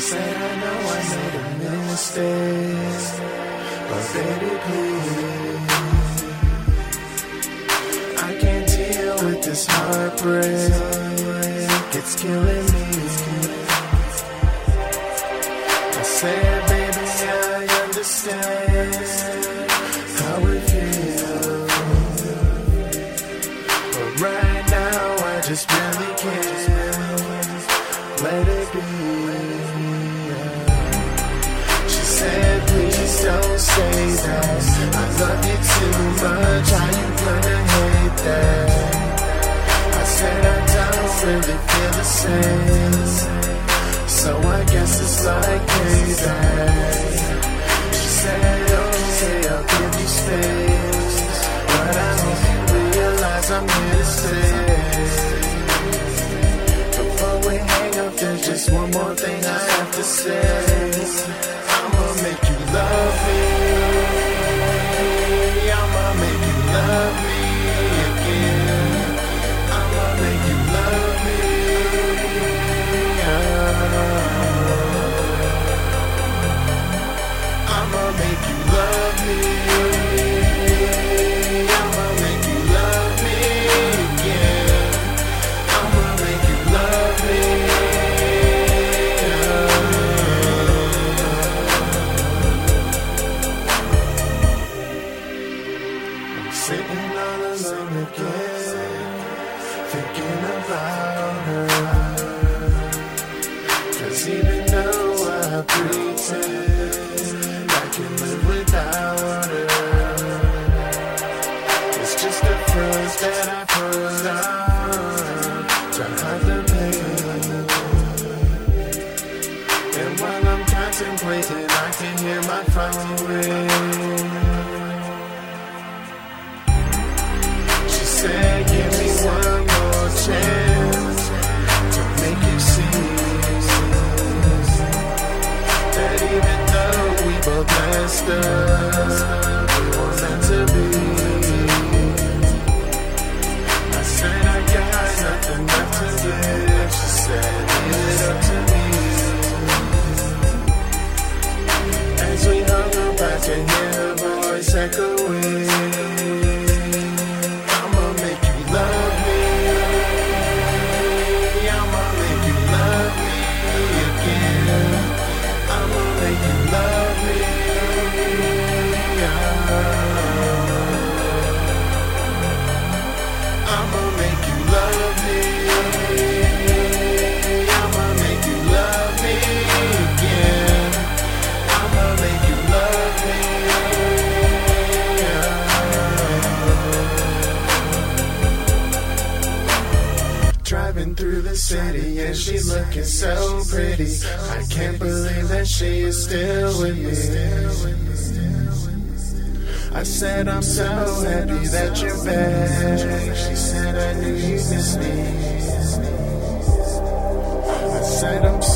said, I know I made a mistake, but baby, please. I can't deal with this heartbreak, it's killing me. I said, baby, I understand how it feels. But right now, I just really can't let it be. So I guess it's like payback. She said, okay, I'll give you space. But I you realize I'm here to stay. Before we hang up, there's just one more thing I have to say. Sitting all alone again, thinking about her. Cause even though I pretend a that I put on to hide the pain. And while I'm contemplating, I can hear my phone. She said, the city and she's looking so pretty. I can't believe that she is still with me. I said I'm so happy that you're back. She said I knew you missed me. I said I'm so